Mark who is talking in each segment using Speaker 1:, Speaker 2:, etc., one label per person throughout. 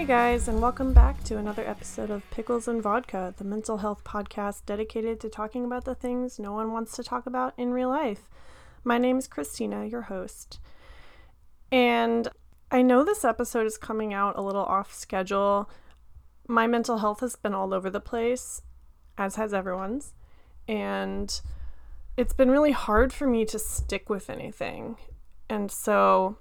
Speaker 1: Hey guys, and welcome back to another episode of Pickles and Vodka, the mental health podcast dedicated to talking about the things no one wants to talk about in real life. My name is Christina, your host. And I know this episode is coming out a little off schedule. My mental health has been all over the place, as has everyone's. And it's been really hard for me to stick with anything. And so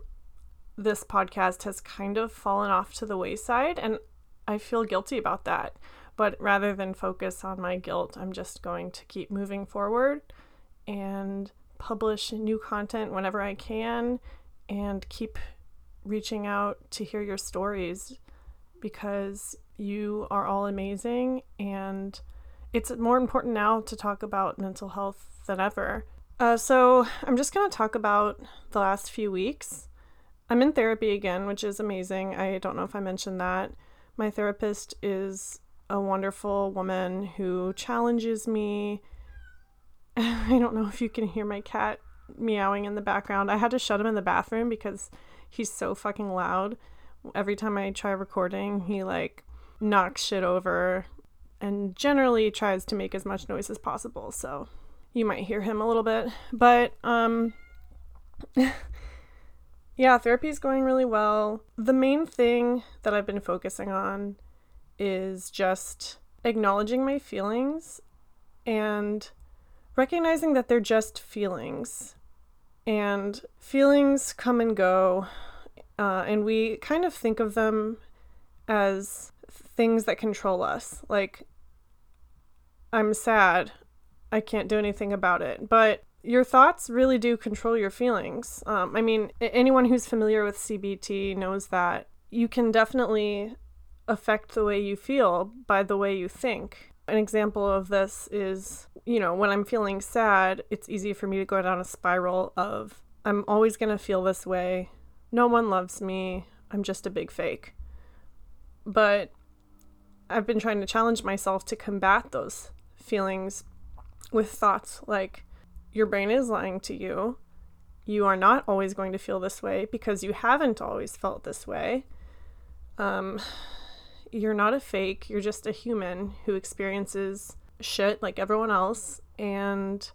Speaker 1: this podcast has kind of fallen off to the wayside, and I feel guilty about that. But rather than focus on my guilt, I'm just going to keep moving forward and publish new content whenever I can and keep reaching out to hear your stories because you are all amazing and it's more important now to talk about mental health than ever. Uh, so, I'm just going to talk about the last few weeks I'm in therapy again, which is amazing. I don't know if I mentioned that. My therapist is a wonderful woman who challenges me. I don't know if you can hear my cat meowing in the background. I had to shut him in the bathroom because he's so fucking loud. Every time I try recording, he like knocks shit over and generally tries to make as much noise as possible. So you might hear him a little bit. But um Yeah, therapy is going really well. The main thing that I've been focusing on is just acknowledging my feelings and recognizing that they're just feelings. And feelings come and go, uh, and we kind of think of them as things that control us. Like, I'm sad, I can't do anything about it. But your thoughts really do control your feelings. Um, I mean, anyone who's familiar with CBT knows that you can definitely affect the way you feel by the way you think. An example of this is, you know, when I'm feeling sad, it's easy for me to go down a spiral of, I'm always going to feel this way. No one loves me. I'm just a big fake. But I've been trying to challenge myself to combat those feelings with thoughts like, your brain is lying to you. You are not always going to feel this way because you haven't always felt this way. Um, you're not a fake, you're just a human who experiences shit like everyone else, and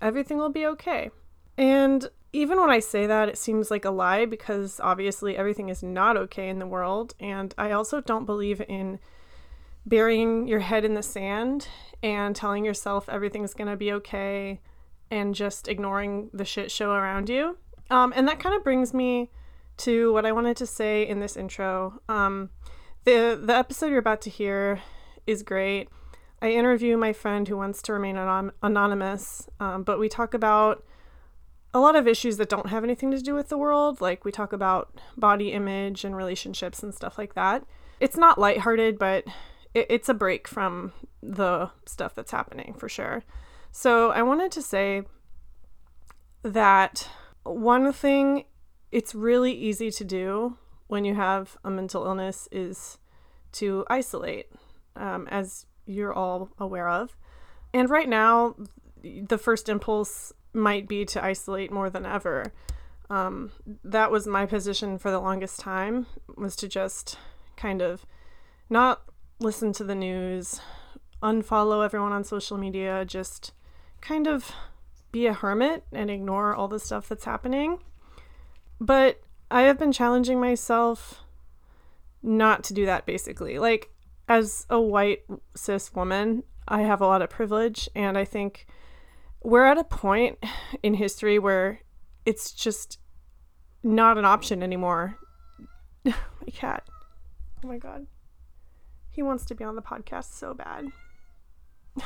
Speaker 1: everything will be okay. And even when I say that, it seems like a lie because obviously everything is not okay in the world. And I also don't believe in burying your head in the sand and telling yourself everything's going to be okay and just ignoring the shit show around you. Um, and that kind of brings me to what I wanted to say in this intro. Um, the the episode you're about to hear is great. I interview my friend who wants to remain anon- anonymous, um, but we talk about a lot of issues that don't have anything to do with the world. Like we talk about body image and relationships and stuff like that. It's not lighthearted, but it, it's a break from the stuff that's happening for sure. So I wanted to say that one thing it's really easy to do when you have a mental illness is to isolate, um, as you're all aware of. And right now, the first impulse might be to isolate more than ever. Um, that was my position for the longest time was to just kind of not listen to the news, unfollow everyone on social media, just kind of be a hermit and ignore all the stuff that's happening. But I have been challenging myself not to do that basically. Like, as a white cis woman, I have a lot of privilege, and I think we're at a point in history where it's just not an option anymore. my cat. Oh my god. He wants to be on the podcast so bad.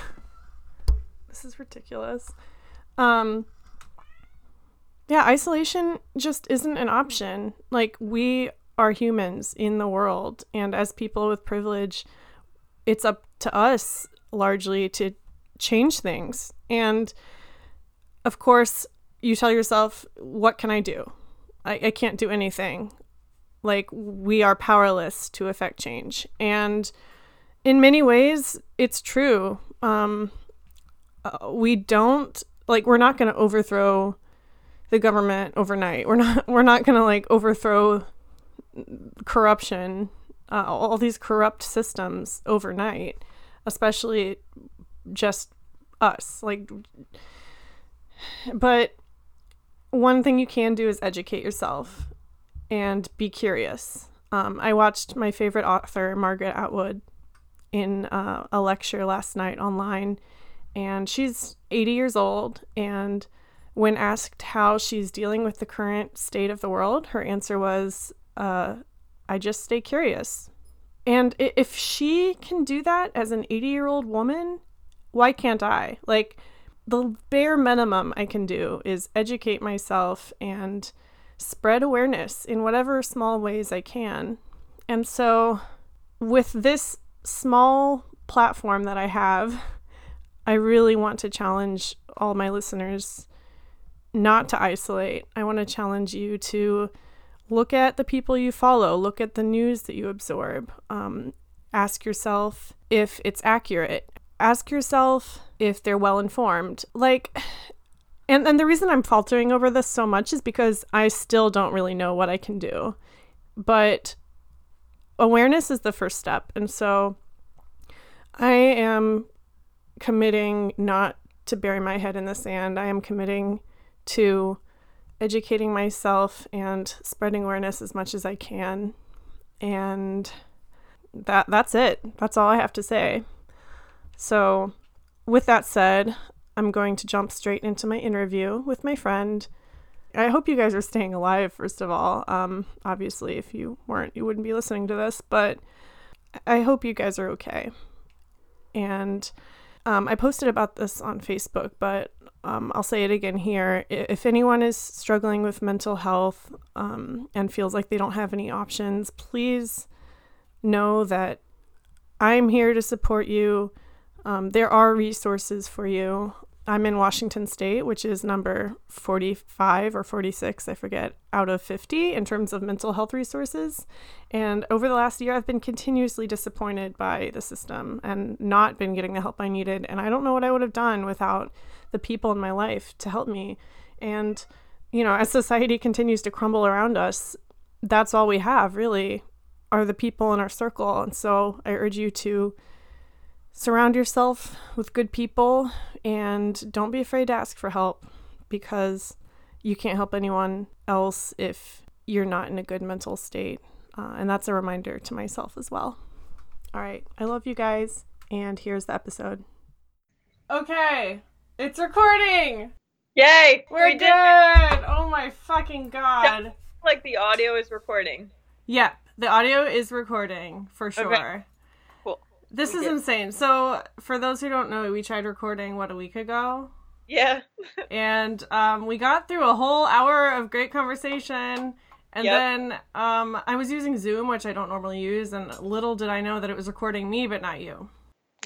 Speaker 1: this is ridiculous. Um, yeah, isolation just isn't an option. Like, we are humans in the world, and as people with privilege, it's up to us largely to change things. And of course, you tell yourself, What can I do? I, I can't do anything. Like, we are powerless to affect change. And in many ways, it's true. Um, uh, we don't like we're not going to overthrow the government overnight. We're not we're not going to like overthrow corruption uh, all these corrupt systems overnight, especially just us. Like, but one thing you can do is educate yourself and be curious. Um, I watched my favorite author, Margaret Atwood, in uh, a lecture last night online, and she's 80 years old. And when asked how she's dealing with the current state of the world, her answer was, uh, I just stay curious. And if she can do that as an 80 year old woman, why can't I? Like, the bare minimum I can do is educate myself and spread awareness in whatever small ways I can. And so, with this small platform that I have, I really want to challenge all my listeners not to isolate. I want to challenge you to look at the people you follow, look at the news that you absorb. Um, ask yourself if it's accurate ask yourself if they're well informed. Like, and, and the reason I'm faltering over this so much is because I still don't really know what I can do. But awareness is the first step. And so I am committing not to bury my head in the sand. I am committing to educating myself and spreading awareness as much as I can. And that that's it. That's all I have to say. So, with that said, I'm going to jump straight into my interview with my friend. I hope you guys are staying alive, first of all. Um, obviously, if you weren't, you wouldn't be listening to this, but I hope you guys are okay. And um, I posted about this on Facebook, but um, I'll say it again here. If anyone is struggling with mental health um, and feels like they don't have any options, please know that I'm here to support you. Um, there are resources for you. I'm in Washington State, which is number 45 or 46, I forget, out of 50 in terms of mental health resources. And over the last year, I've been continuously disappointed by the system and not been getting the help I needed. And I don't know what I would have done without the people in my life to help me. And, you know, as society continues to crumble around us, that's all we have really are the people in our circle. And so I urge you to surround yourself with good people and don't be afraid to ask for help because you can't help anyone else if you're not in a good mental state. Uh, and that's a reminder to myself as well. All right. I love you guys. And here's the episode. Okay. It's recording.
Speaker 2: Yay.
Speaker 1: We're we good. Oh my fucking God. Yeah,
Speaker 2: like the audio is recording.
Speaker 1: Yeah. The audio is recording for sure. Okay. This is insane. So, for those who don't know, we tried recording what a week ago.
Speaker 2: Yeah.
Speaker 1: and um, we got through a whole hour of great conversation. And yep. then um, I was using Zoom, which I don't normally use, and little did I know that it was recording me, but not you.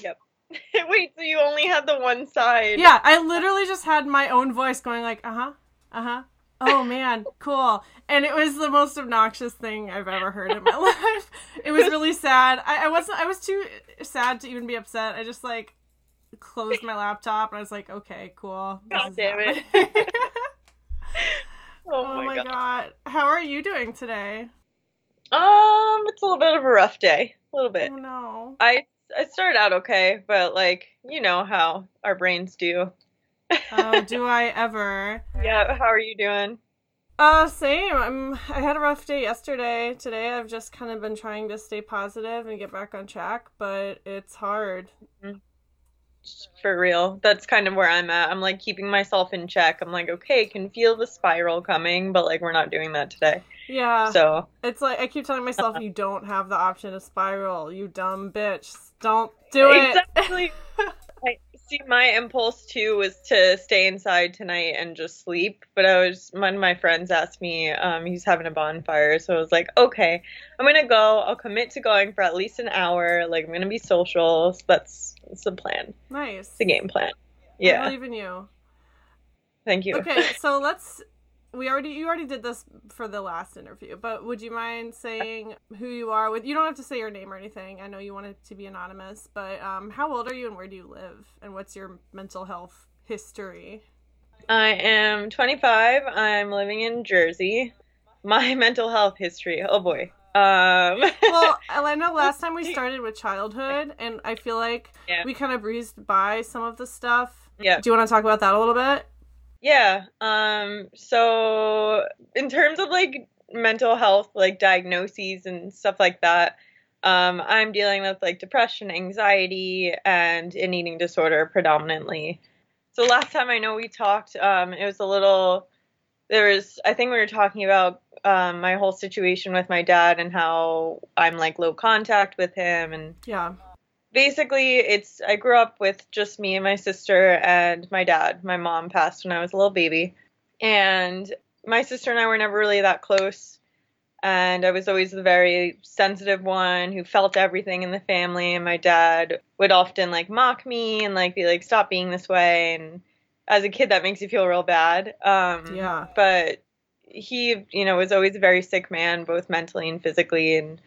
Speaker 2: Yep. Wait, so you only had the one side?
Speaker 1: Yeah, I literally just had my own voice going like, uh huh, uh huh, oh man, cool. And it was the most obnoxious thing I've ever heard in my life. It was really sad. I, I wasn't I was too sad to even be upset. I just like closed my laptop and I was like, okay, cool.
Speaker 2: God damn it.
Speaker 1: oh, oh, my, god. god. How are you doing today?
Speaker 2: Um, it's a little bit of a rough day. A little bit.
Speaker 1: Oh no.
Speaker 2: I I started out okay, but like, you know how our brains do
Speaker 1: oh, do I ever?
Speaker 2: Yeah, how are you doing?
Speaker 1: Uh, same. I'm. I had a rough day yesterday. Today, I've just kind of been trying to stay positive and get back on track, but it's hard. Mm-hmm.
Speaker 2: For real, that's kind of where I'm at. I'm like keeping myself in check. I'm like, okay, can feel the spiral coming, but like we're not doing that today.
Speaker 1: Yeah.
Speaker 2: So
Speaker 1: it's like I keep telling myself, uh-huh. you don't have the option to spiral. You dumb bitch. Don't do
Speaker 2: it. Exactly. see, my impulse too was to stay inside tonight and just sleep. But I was one of my friends asked me, um, he's having a bonfire, so I was like, okay, I'm gonna go. I'll commit to going for at least an hour. Like I'm gonna be social. So that's that's the plan.
Speaker 1: Nice.
Speaker 2: The game plan. Yeah.
Speaker 1: I believe in you.
Speaker 2: Thank you.
Speaker 1: Okay, so let's we already you already did this for the last interview, but would you mind saying who you are? With you don't have to say your name or anything. I know you want it to be anonymous, but um, how old are you and where do you live and what's your mental health history?
Speaker 2: I am 25. I'm living in Jersey. My mental health history. Oh boy. Um,
Speaker 1: well, I know last time we started with childhood, and I feel like yeah. we kind of breezed by some of the stuff.
Speaker 2: Yeah.
Speaker 1: Do you want to talk about that a little bit?
Speaker 2: Yeah. Um. So, in terms of like mental health, like diagnoses and stuff like that, um, I'm dealing with like depression, anxiety, and an eating disorder predominantly. So last time I know we talked, um, it was a little. There was, I think we were talking about um, my whole situation with my dad and how I'm like low contact with him and
Speaker 1: yeah.
Speaker 2: Basically, it's I grew up with just me and my sister and my dad. My mom passed when I was a little baby, and my sister and I were never really that close. And I was always the very sensitive one who felt everything in the family. And my dad would often like mock me and like be like, "Stop being this way." And as a kid, that makes you feel real bad. Um,
Speaker 1: yeah.
Speaker 2: But he, you know, was always a very sick man, both mentally and physically, and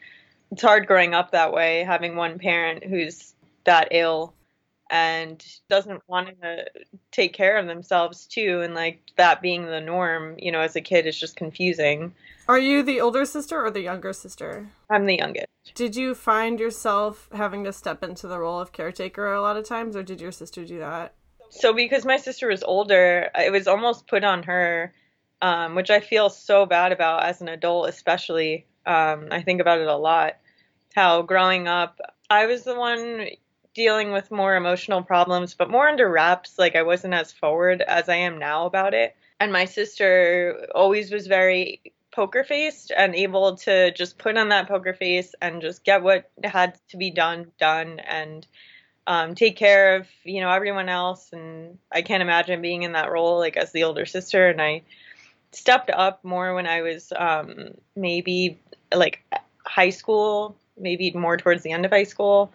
Speaker 2: it's hard growing up that way, having one parent who's that ill and doesn't want to take care of themselves too, and like that being the norm, you know, as a kid is just confusing.
Speaker 1: Are you the older sister or the younger sister?
Speaker 2: I'm the youngest.
Speaker 1: Did you find yourself having to step into the role of caretaker a lot of times, or did your sister do that?
Speaker 2: So, because my sister was older, it was almost put on her um, which I feel so bad about as an adult, especially. Um, I think about it a lot. How growing up, I was the one dealing with more emotional problems, but more under wraps. Like I wasn't as forward as I am now about it. And my sister always was very poker faced and able to just put on that poker face and just get what had to be done done and um, take care of you know everyone else. And I can't imagine being in that role like as the older sister. And I stepped up more when I was um, maybe like high school, maybe more towards the end of high school.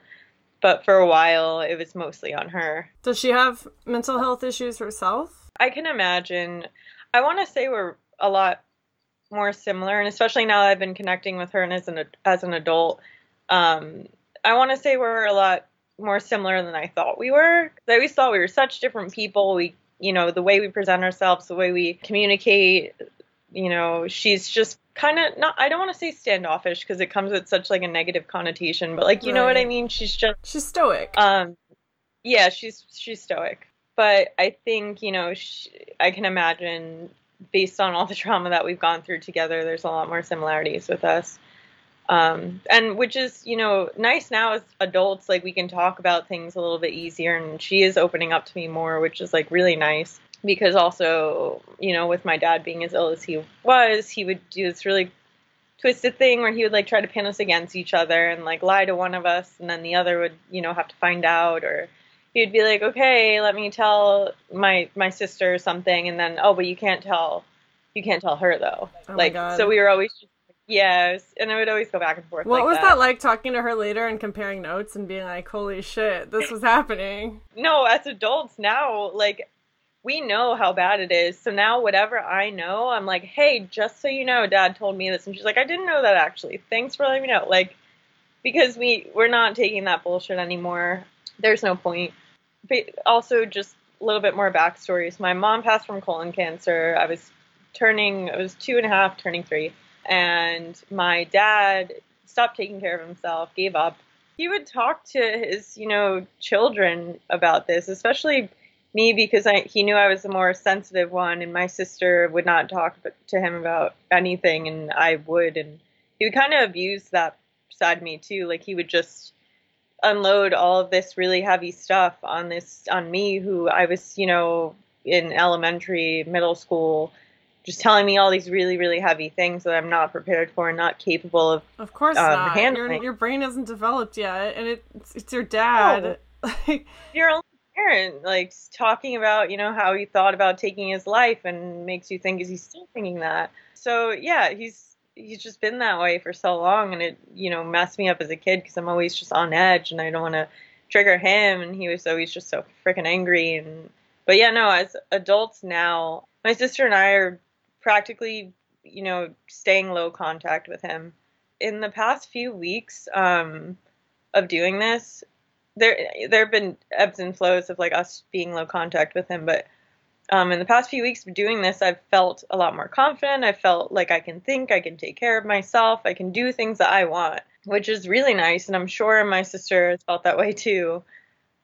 Speaker 2: But for a while, it was mostly on her.
Speaker 1: Does she have mental health issues herself?
Speaker 2: I can imagine. I want to say we're a lot more similar, and especially now that I've been connecting with her and as an as an adult, um, I want to say we're a lot more similar than I thought we were. I always thought we were such different people. We you know, the way we present ourselves, the way we communicate, you know, she's just kind of not I don't want to say standoffish because it comes with such like a negative connotation, but like you right. know what I mean? She's just
Speaker 1: she's stoic.
Speaker 2: Um yeah, she's she's stoic. But I think, you know, she, I can imagine based on all the trauma that we've gone through together, there's a lot more similarities with us. Um, and which is, you know, nice now as adults, like we can talk about things a little bit easier. And she is opening up to me more, which is like really nice because also, you know, with my dad being as ill as he was, he would do this really twisted thing where he would like try to pin us against each other and like lie to one of us and then the other would, you know, have to find out or he'd be like, "Okay, let me tell my my sister something," and then, "Oh, but you can't tell, you can't tell her though."
Speaker 1: Oh
Speaker 2: like, so we were always just Yes, and I would always go back and forth.
Speaker 1: What
Speaker 2: like
Speaker 1: was
Speaker 2: that.
Speaker 1: that like talking to her later and comparing notes and being like, "Holy shit, this was happening"?
Speaker 2: No, as adults now, like we know how bad it is. So now whatever I know, I'm like, "Hey, just so you know, Dad told me this," and she's like, "I didn't know that actually. Thanks for letting me know." Like, because we we're not taking that bullshit anymore. There's no point. But also, just a little bit more backstory. So my mom passed from colon cancer. I was turning, I was two and a half, turning three and my dad stopped taking care of himself, gave up. He would talk to his, you know, children about this, especially me because I, he knew I was the more sensitive one, and my sister would not talk to him about anything, and I would, and he would kind of abuse that side of me too. Like he would just unload all of this really heavy stuff on this on me, who I was, you know, in elementary, middle school, just telling me all these really really heavy things that I'm not prepared for and not capable of.
Speaker 1: Of course um, not. Handling. Your, your brain hasn't developed yet, and it, it's, it's your dad.
Speaker 2: No. your only parent, like talking about you know how he thought about taking his life, and makes you think is he still thinking that? So yeah, he's he's just been that way for so long, and it you know messed me up as a kid because I'm always just on edge, and I don't want to trigger him, and he was always just so freaking angry and. But yeah, no, as adults now, my sister and I are practically, you know, staying low contact with him. In the past few weeks um, of doing this, there there have been ebbs and flows of like us being low contact with him, but um, in the past few weeks of doing this, I've felt a lot more confident. I felt like I can think, I can take care of myself, I can do things that I want, which is really nice. And I'm sure my sister has felt that way too,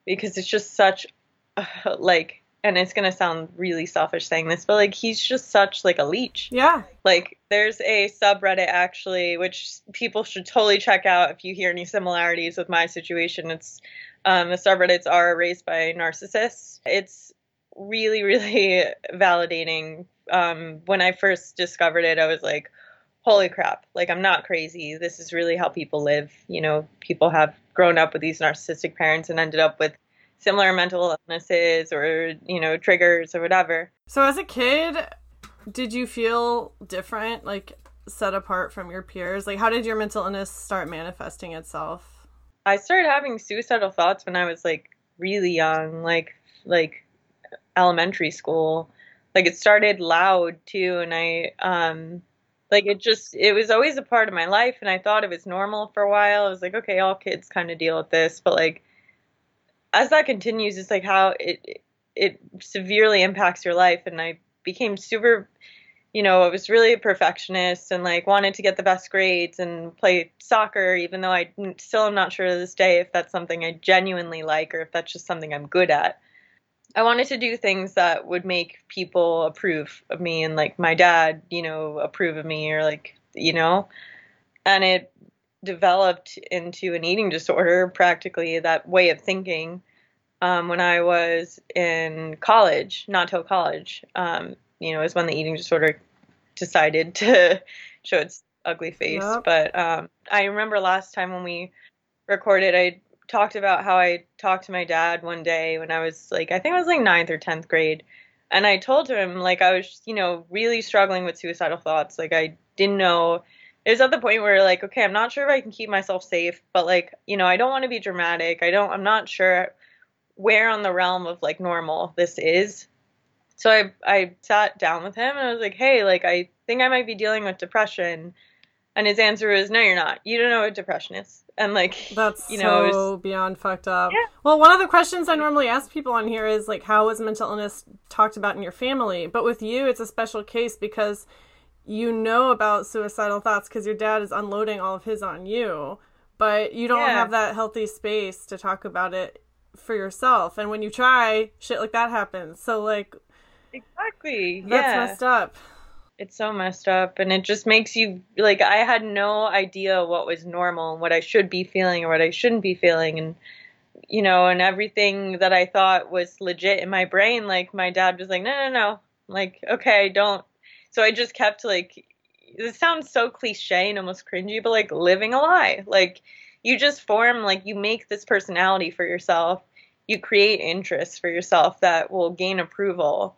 Speaker 2: because it's just such, uh, like, and it's gonna sound really selfish saying this, but like he's just such like a leech.
Speaker 1: Yeah.
Speaker 2: Like there's a subreddit actually, which people should totally check out if you hear any similarities with my situation. It's um, the subreddits are raised by narcissists. It's really, really validating. Um, when I first discovered it, I was like, holy crap, like I'm not crazy. This is really how people live. You know, people have grown up with these narcissistic parents and ended up with similar mental illnesses or, you know, triggers or whatever.
Speaker 1: So as a kid, did you feel different, like set apart from your peers? Like how did your mental illness start manifesting itself?
Speaker 2: I started having suicidal thoughts when I was like really young, like like elementary school. Like it started loud too, and I um like it just it was always a part of my life, and I thought it was normal for a while. I was like, okay, all kids kind of deal with this, but like as that continues, it's like how it it severely impacts your life, and I became super you know, I was really a perfectionist and like wanted to get the best grades and play soccer, even though I still am not sure to this day if that's something I genuinely like or if that's just something I'm good at. I wanted to do things that would make people approve of me and like my dad, you know, approve of me or like, you know, and it developed into an eating disorder practically that way of thinking um, when I was in college, not till college. Um, you know, is when the eating disorder decided to show its ugly face. Yep. But um, I remember last time when we recorded, I talked about how I talked to my dad one day when I was like, I think I was like ninth or tenth grade. And I told him, like, I was, you know, really struggling with suicidal thoughts. Like, I didn't know. It was at the point where, like, okay, I'm not sure if I can keep myself safe, but, like, you know, I don't want to be dramatic. I don't, I'm not sure where on the realm of, like, normal this is. So I, I sat down with him and I was like, hey, like, I think I might be dealing with depression. And his answer was, no, you're not. You don't know what depression is and like
Speaker 1: that's you know so was, beyond fucked up yeah. well one of the questions i normally ask people on here is like how is mental illness talked about in your family but with you it's a special case because you know about suicidal thoughts because your dad is unloading all of his on you but you don't yeah. have that healthy space to talk about it for yourself. And when you try shit like that happens. So like
Speaker 2: exactly.
Speaker 1: that's
Speaker 2: yeah.
Speaker 1: messed up.
Speaker 2: It's so messed up and it just makes you like i had no idea what was normal and what i should be feeling or what i shouldn't be feeling. And you know and everything that i thought was legit in my brain like my dad was like no no no. Like okay don't so i just kept like this sounds so cliche and almost cringy but like living a lie. Like you just form like you make this personality for yourself. You create interests for yourself that will gain approval.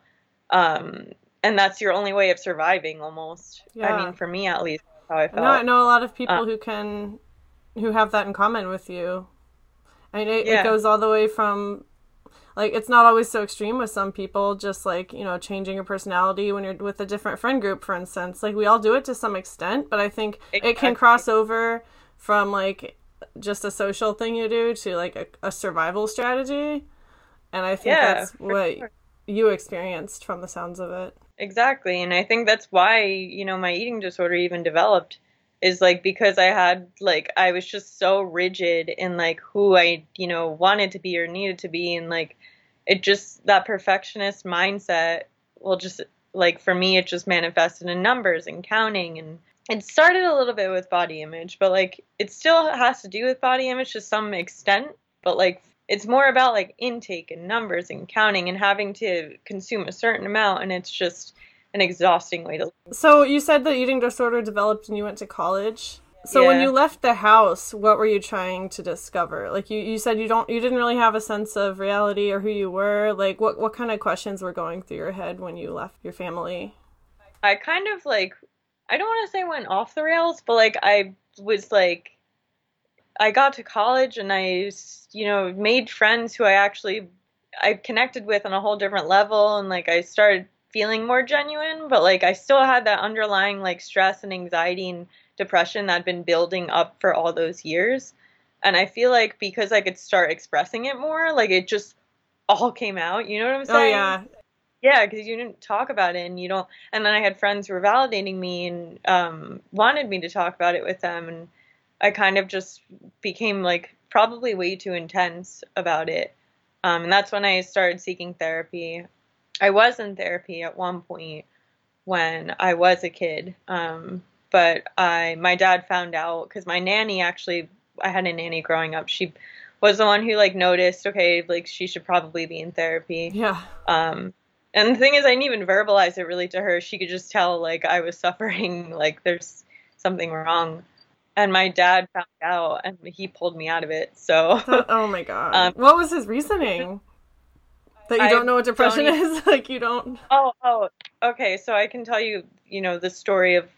Speaker 2: Um and that's your only way of surviving almost. Yeah. i mean for me at least how i felt
Speaker 1: no, i know a lot of people uh, who can who have that in common with you. I mean, it, yeah. it goes all the way from like it's not always so extreme with some people just like you know changing your personality when you're with a different friend group for instance like we all do it to some extent but i think exactly. it can cross over from like just a social thing you do to like a, a survival strategy and i think yeah, that's what sure. you experienced from the sounds of it
Speaker 2: Exactly. And I think that's why, you know, my eating disorder even developed is like because I had like I was just so rigid in like who I, you know, wanted to be or needed to be. And like it just that perfectionist mindset will just like for me it just manifested in numbers and counting. And it started a little bit with body image, but like it still has to do with body image to some extent, but like it's more about like intake and numbers and counting and having to consume a certain amount. And it's just an exhausting way to live.
Speaker 1: So you said the eating disorder developed when you went to college. So yeah. when you left the house, what were you trying to discover? Like you, you said you don't you didn't really have a sense of reality or who you were. Like what what kind of questions were going through your head when you left your family?
Speaker 2: I kind of like I don't want to say went off the rails, but like I was like I got to college and I, you know, made friends who I actually I connected with on a whole different level and like I started feeling more genuine, but like I still had that underlying like stress and anxiety and depression that had been building up for all those years. And I feel like because I could start expressing it more, like it just all came out. You know what I'm oh, saying?
Speaker 1: Oh yeah.
Speaker 2: yeah, because you didn't talk about it, and you don't. And then I had friends who were validating me and um, wanted me to talk about it with them, and I kind of just became like probably way too intense about it. Um, and that's when I started seeking therapy. I was in therapy at one point when I was a kid, um, but I my dad found out because my nanny actually I had a nanny growing up. She was the one who like noticed, okay, like she should probably be in therapy.
Speaker 1: Yeah.
Speaker 2: Um, and the thing is, I didn't even verbalize it really to her. She could just tell like I was suffering, like there's something wrong. And my dad found out, and he pulled me out of it. So,
Speaker 1: oh my god, um, what was his reasoning? That you don't know what depression is? like you don't.
Speaker 2: Oh, oh, okay. So I can tell you, you know, the story of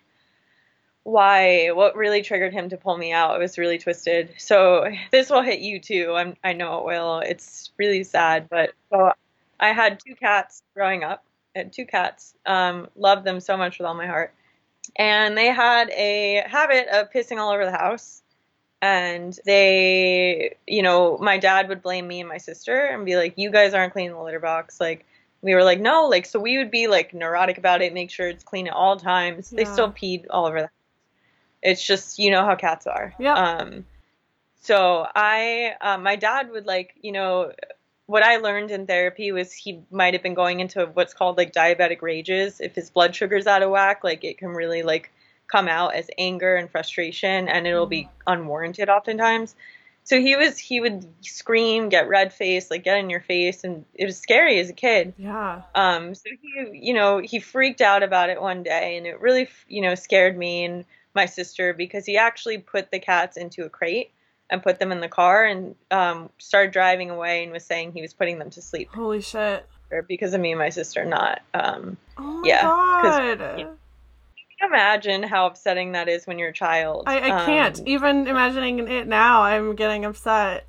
Speaker 2: why what really triggered him to pull me out. It was really twisted. So this will hit you too. I'm I know it will. It's really sad, but so I had two cats growing up. I had two cats. Um, loved them so much with all my heart. And they had a habit of pissing all over the house. And they, you know, my dad would blame me and my sister and be like, "You guys aren't cleaning the litter box." Like we were like, "No." Like so we would be like neurotic about it, make sure it's clean at all times. Yeah. They still peed all over the house. It's just you know how cats are.
Speaker 1: Yeah.
Speaker 2: Um, so I, uh, my dad would like, you know, what I learned in therapy was he might have been going into what's called like diabetic rages. If his blood sugar's out of whack, like it can really like come out as anger and frustration, and it'll be mm-hmm. unwarranted oftentimes. So he was he would scream, get red face, like get in your face, and it was scary as a kid.
Speaker 1: Yeah.
Speaker 2: Um. So he, you know, he freaked out about it one day, and it really, you know, scared me and my sister because he actually put the cats into a crate and put them in the car and um, started driving away and was saying he was putting them to sleep.
Speaker 1: Holy shit!
Speaker 2: Because of me and my sister, not. Um,
Speaker 1: oh my yeah, god! You know,
Speaker 2: imagine how upsetting that is when you're a child.
Speaker 1: I, I can't um, even imagining it now. I'm getting upset.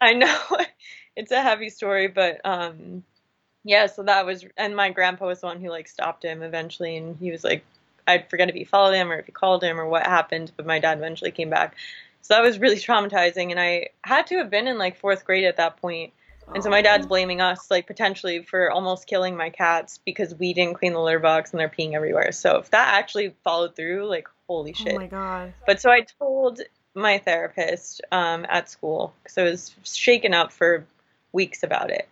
Speaker 2: I know it's a heavy story, but um, yeah. So that was, and my grandpa was the one who like stopped him eventually, and he was like, I'd forget if he followed him or if he called him or what happened, but my dad eventually came back. So that was really traumatizing, and I had to have been in like fourth grade at that point. And so my dad's blaming us, like potentially for almost killing my cats because we didn't clean the litter box and they're peeing everywhere. So if that actually followed through, like holy shit.
Speaker 1: Oh my god.
Speaker 2: But so I told my therapist um, at school because I was shaken up for weeks about it,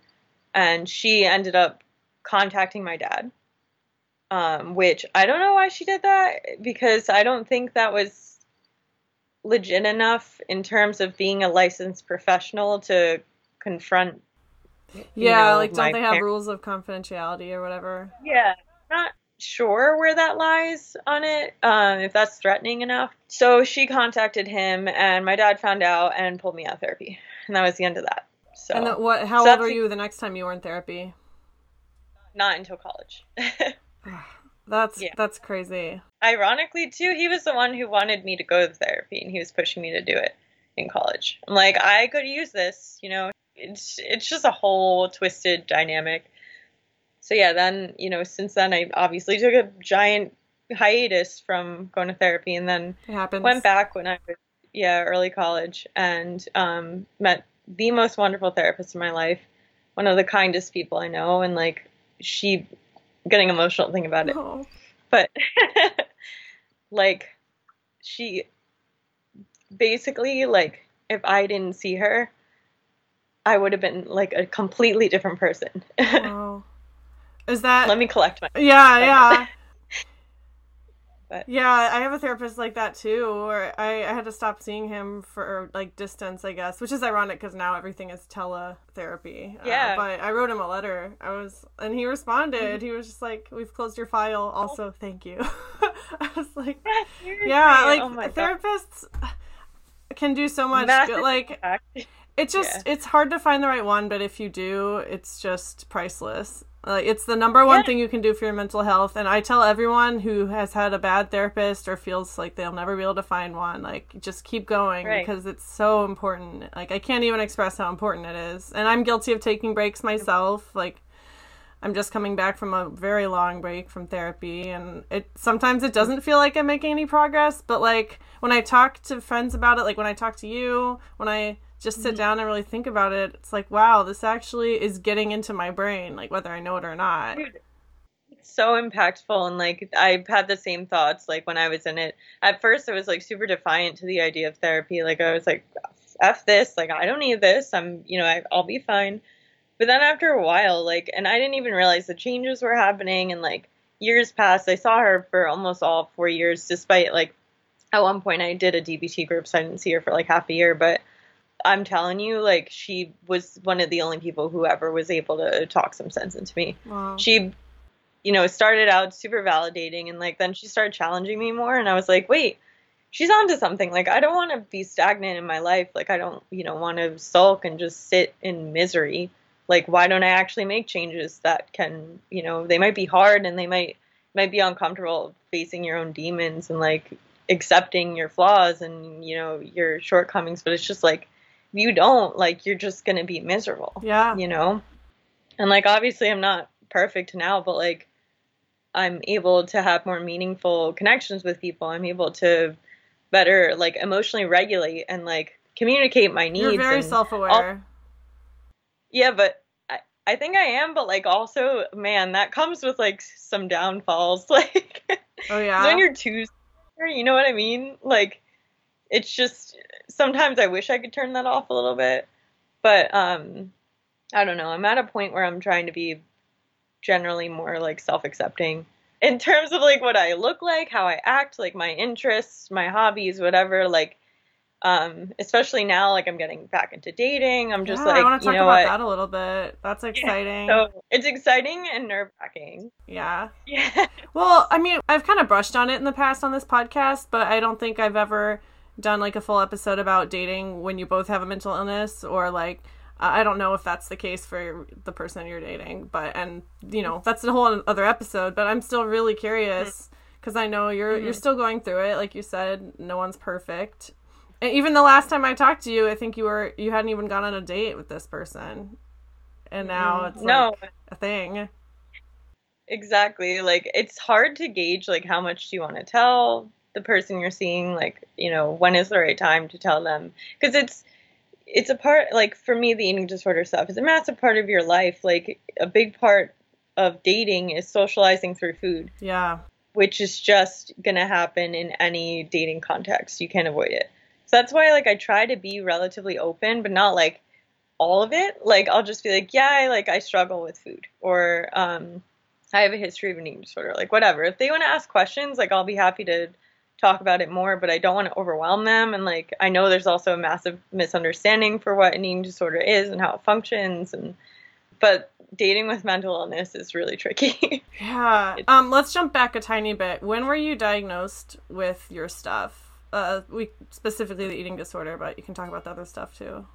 Speaker 2: and she ended up contacting my dad um, which I don't know why she did that because I don't think that was legit enough in terms of being a licensed professional to confront.
Speaker 1: Yeah, know, like don't they have rules of confidentiality or whatever?
Speaker 2: Yeah, not sure where that lies on it, um, if that's threatening enough. So she contacted him, and my dad found out and pulled me out of therapy, and that was the end of that. So,
Speaker 1: and the, what? How so old were you the next time you were in therapy?
Speaker 2: Not until college.
Speaker 1: That's yeah. that's crazy.
Speaker 2: Ironically, too, he was the one who wanted me to go to therapy, and he was pushing me to do it in college. I'm like, I could use this, you know. It's it's just a whole twisted dynamic. So yeah, then you know, since then I obviously took a giant hiatus from going to therapy, and then went back when I was yeah early college, and um, met the most wonderful therapist in my life, one of the kindest people I know, and like she getting emotional thinking about it. Oh. But like she basically like if I didn't see her, I would have been like a completely different person.
Speaker 1: wow. Is that
Speaker 2: Let me collect my
Speaker 1: Yeah, yeah. But yeah, I have a therapist like that too. Or I, I had to stop seeing him for like distance, I guess, which is ironic because now everything is teletherapy.
Speaker 2: Uh, yeah.
Speaker 1: Uh, but I wrote him a letter. I was, and he responded. He was just like, "We've closed your file. Also, thank you." I was like, "Yeah, like oh therapists God. can do so much. Like." It just yeah. it's hard to find the right one, but if you do, it's just priceless. Like it's the number one yeah. thing you can do for your mental health. And I tell everyone who has had a bad therapist or feels like they'll never be able to find one, like just keep going right. because it's so important. Like I can't even express how important it is. And I'm guilty of taking breaks myself. Like I'm just coming back from a very long break from therapy and it sometimes it doesn't feel like I'm making any progress, but like when I talk to friends about it, like when I talk to you, when I just sit mm-hmm. down and really think about it, it's like, wow, this actually is getting into my brain, like whether I know it or not. Dude,
Speaker 2: it's so impactful. And like, I've had the same thoughts, like when I was in it. At first, I was like super defiant to the idea of therapy. Like, I was like, F this, like, I don't need this. I'm, you know, I, I'll be fine. But then after a while, like, and I didn't even realize the changes were happening. And like, years passed. I saw her for almost all four years, despite like, at one point I did a DBT group, so I didn't see her for like half a year. But I'm telling you, like she was one of the only people who ever was able to talk some sense into me. Wow. She, you know, started out super validating and like then she started challenging me more and I was like, wait, she's onto something. Like I don't want to be stagnant in my life. Like I don't, you know, want to sulk and just sit in misery. Like why don't I actually make changes that can, you know, they might be hard and they might might be uncomfortable facing your own demons and like accepting your flaws and you know your shortcomings but it's just like you don't, like you're just gonna be miserable.
Speaker 1: Yeah.
Speaker 2: You know? And like obviously I'm not perfect now, but like I'm able to have more meaningful connections with people. I'm able to better like emotionally regulate and like communicate my needs.
Speaker 1: You're very self aware.
Speaker 2: Yeah, but I, I think I am, but like also, man, that comes with like some downfalls. Like,
Speaker 1: oh yeah,
Speaker 2: when you're too, you know what I mean? Like, it's just sometimes I wish I could turn that off a little bit, but um, I don't know. I'm at a point where I'm trying to be generally more like self-accepting in terms of like what I look like, how I act, like my interests, my hobbies, whatever. Like, um, especially now, like I'm getting back into dating. I'm just
Speaker 1: yeah,
Speaker 2: like,
Speaker 1: I want to talk
Speaker 2: you know
Speaker 1: about
Speaker 2: what?
Speaker 1: that a little bit. That's exciting.
Speaker 2: Yeah, so it's exciting and nerve wracking.
Speaker 1: Yeah.
Speaker 2: Yeah.
Speaker 1: Well, I mean, I've kind of brushed on it in the past on this podcast, but I don't think I've ever done like a full episode about dating when you both have a mental illness or like I don't know if that's the case for the person you're dating, but and you know that's a whole other episode. But I'm still really curious because I know you're mm-hmm. you're still going through it. Like you said, no one's perfect. And even the last time I talked to you, I think you were you hadn't even gone on a date with this person, and now mm-hmm. it's no. Like a thing.
Speaker 2: Exactly. Like it's hard to gauge like how much do you want to tell the person you're seeing like you know when is the right time to tell them. Because it's it's a part like for me the eating disorder stuff is a massive part of your life. Like a big part of dating is socializing through food.
Speaker 1: Yeah.
Speaker 2: Which is just gonna happen in any dating context. You can't avoid it. So that's why like i try to be relatively open but not like all of it. Like i'll just be like yeah I, like i struggle with food. Or um i have a history of an eating disorder. Like whatever. If they want to ask questions like i'll be happy to talk about it more, but I don't want to overwhelm them. And like, I know there's also a massive misunderstanding for what an eating disorder is and how it functions. And, but dating with mental illness is really tricky.
Speaker 1: yeah. Um, let's jump back a tiny bit. When were you diagnosed with your stuff? Uh, we specifically the eating disorder, but you can talk about the other stuff too.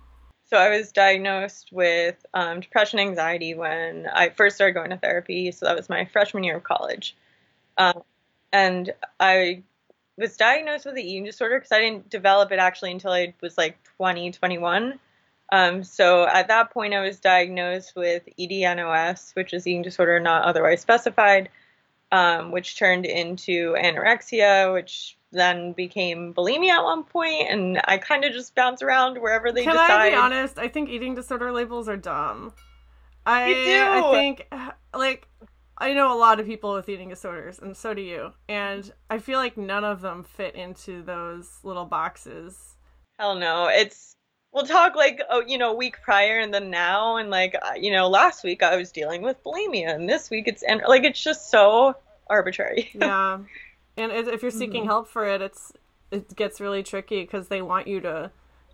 Speaker 2: So I was diagnosed with um, depression, anxiety when I first started going to therapy. So that was my freshman year of college. Um, and I was diagnosed with the eating disorder because I didn't develop it actually until I was like 20, 21. Um, so at that point, I was diagnosed with EDNOS, which is eating disorder not otherwise specified, um, which turned into anorexia, which then became bulimia at one point, and I kind of just bounce around wherever they
Speaker 1: Can
Speaker 2: decide.
Speaker 1: I be honest? I think eating disorder labels are dumb. I. I think like I know a lot of people with eating disorders, and so do you. And I feel like none of them fit into those little boxes.
Speaker 2: Hell no. It's we'll talk like oh you know a week prior and then now and like uh, you know last week I was dealing with bulimia and this week it's and like it's just so arbitrary.
Speaker 1: yeah, and if you're seeking mm-hmm. help for it, it's it gets really tricky because they want you to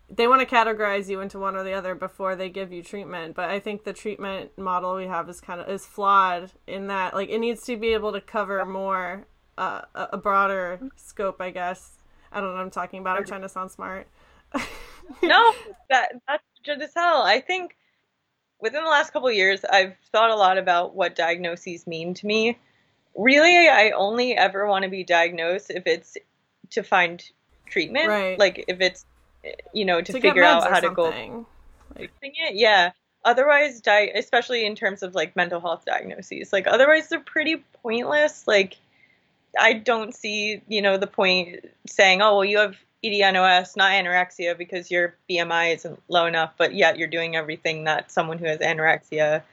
Speaker 1: they want to categorize you into one or the other before they give you treatment but i think the treatment model we have is kind of is flawed in that like it needs to be able to cover more uh, a broader scope i guess. I don't know what i'm talking about. I'm trying to sound smart.
Speaker 2: No that that's good as hell. I think within the last couple years i've thought a lot about what diagnoses mean to me. Really i only ever want to be diagnosed if it's to find treatment.
Speaker 1: Right.
Speaker 2: Like if it's you know, to, to figure out how to go. Like, it, yeah. Otherwise, di- especially in terms of like mental health diagnoses, like otherwise they're pretty pointless. Like, I don't see, you know, the point saying, oh, well, you have EDNOS, not anorexia, because your BMI isn't low enough, but yet you're doing everything that someone who has anorexia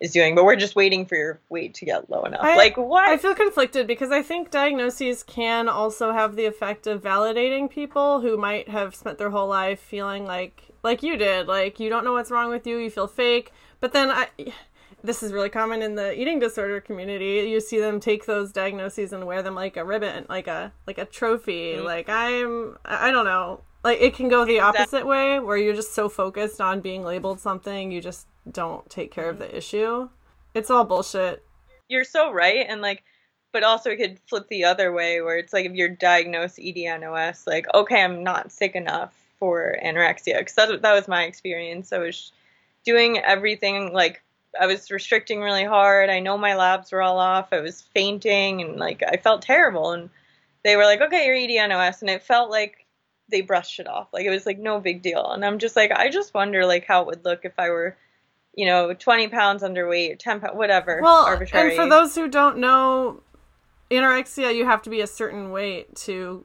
Speaker 2: is doing. But we're just waiting for your weight to get low enough.
Speaker 1: I,
Speaker 2: like what?
Speaker 1: I feel conflicted because I think diagnoses can also have the effect of validating people who might have spent their whole life feeling like like you did, like you don't know what's wrong with you, you feel fake. But then I this is really common in the eating disorder community. You see them take those diagnoses and wear them like a ribbon, like a like a trophy. Mm-hmm. Like I'm I don't know. Like it can go the opposite way where you're just so focused on being labeled something, you just don't take care of the mm-hmm. issue. It's all bullshit.
Speaker 2: You're so right and like but also it could flip the other way where it's like if you're diagnosed EDNOS, like okay, I'm not sick enough for anorexia because that that was my experience. I was doing everything like I was restricting really hard. I know my labs were all off. I was fainting and like I felt terrible. And they were like, okay, you're EDNOS. And it felt like they brushed it off. Like it was like no big deal. And I'm just like, I just wonder like how it would look if I were, you know, 20 pounds underweight, or 10 pounds, whatever.
Speaker 1: Well, arbitrary. and for those who don't know, anorexia, you have to be a certain weight to